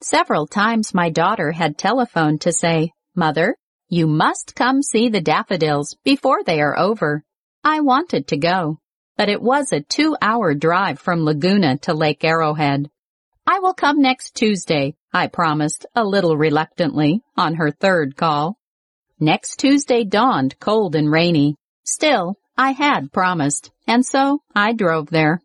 Several times my daughter had telephoned to say, Mother, you must come see the daffodils before they are over. I wanted to go, but it was a two-hour drive from Laguna to Lake Arrowhead. I will come next Tuesday, I promised, a little reluctantly, on her third call. Next Tuesday dawned cold and rainy. Still, I had promised, and so I drove there.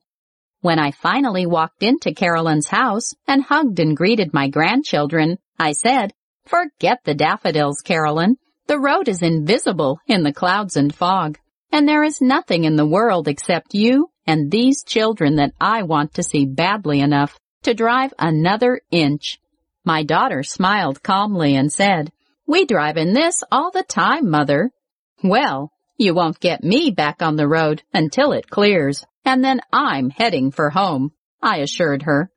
When I finally walked into Carolyn's house and hugged and greeted my grandchildren, I said, Forget the daffodils, Carolyn. The road is invisible in the clouds and fog, and there is nothing in the world except you and these children that I want to see badly enough to drive another inch. My daughter smiled calmly and said, We drive in this all the time, mother. Well, you won't get me back on the road until it clears. And then I'm heading for home, I assured her.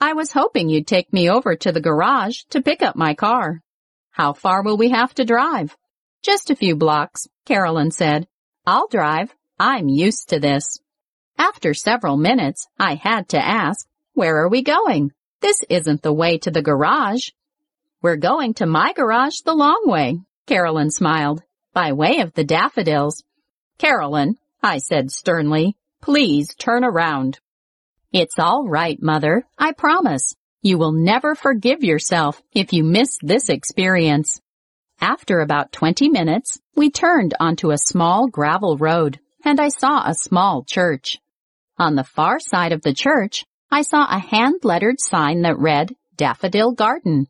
I was hoping you'd take me over to the garage to pick up my car. How far will we have to drive? Just a few blocks, Carolyn said. I'll drive. I'm used to this. After several minutes, I had to ask, where are we going? This isn't the way to the garage. We're going to my garage the long way, Carolyn smiled, by way of the daffodils. Carolyn, I said sternly, Please turn around. It's all right, Mother. I promise. You will never forgive yourself if you miss this experience. After about 20 minutes, we turned onto a small gravel road, and I saw a small church. On the far side of the church, I saw a hand-lettered sign that read, Daffodil Garden.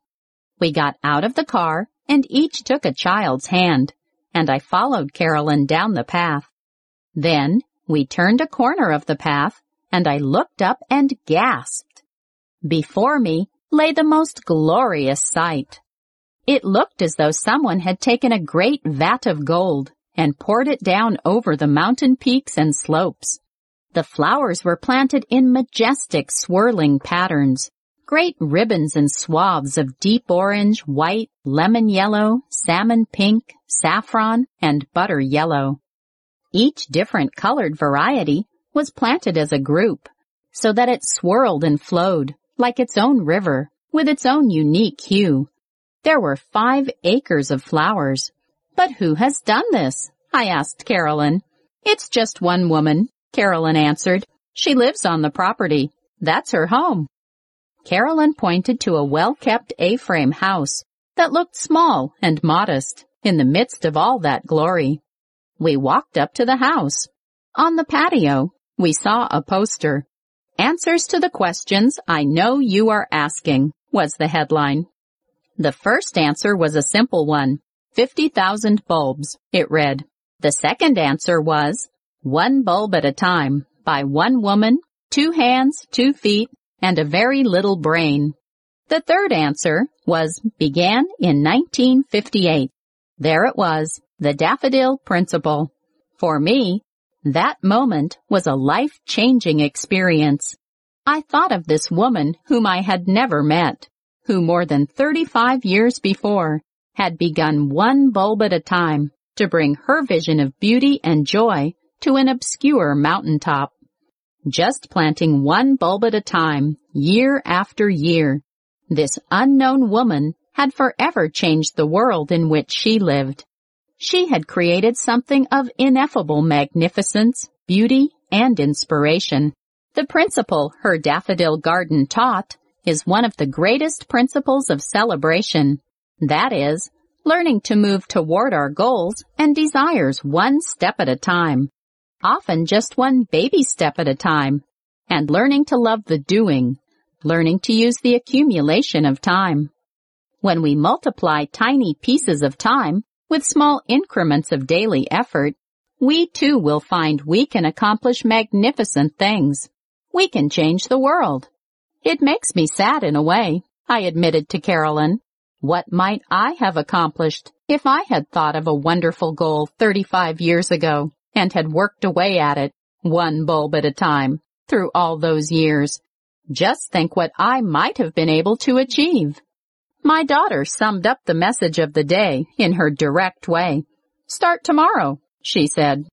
We got out of the car, and each took a child's hand, and I followed Carolyn down the path. Then, we turned a corner of the path, and I looked up and gasped. Before me lay the most glorious sight. It looked as though someone had taken a great vat of gold and poured it down over the mountain peaks and slopes. The flowers were planted in majestic swirling patterns, great ribbons and swaths of deep orange, white, lemon yellow, salmon pink, saffron, and butter yellow. Each different colored variety was planted as a group so that it swirled and flowed like its own river with its own unique hue. There were five acres of flowers. But who has done this? I asked Carolyn. It's just one woman, Carolyn answered. She lives on the property. That's her home. Carolyn pointed to a well-kept A-frame house that looked small and modest in the midst of all that glory. We walked up to the house. On the patio, we saw a poster. Answers to the questions I know you are asking was the headline. The first answer was a simple one. 50,000 bulbs, it read. The second answer was one bulb at a time by one woman, two hands, two feet, and a very little brain. The third answer was began in 1958. There it was, the daffodil principle. For me, that moment was a life-changing experience. I thought of this woman whom I had never met, who more than 35 years before had begun one bulb at a time to bring her vision of beauty and joy to an obscure mountaintop. Just planting one bulb at a time, year after year, this unknown woman had forever changed the world in which she lived. She had created something of ineffable magnificence, beauty, and inspiration. The principle her daffodil garden taught is one of the greatest principles of celebration. That is, learning to move toward our goals and desires one step at a time, often just one baby step at a time, and learning to love the doing, learning to use the accumulation of time. When we multiply tiny pieces of time, with small increments of daily effort, we too will find we can accomplish magnificent things. We can change the world. It makes me sad in a way, I admitted to Carolyn. What might I have accomplished if I had thought of a wonderful goal 35 years ago and had worked away at it, one bulb at a time, through all those years? Just think what I might have been able to achieve. My daughter summed up the message of the day in her direct way. Start tomorrow, she said.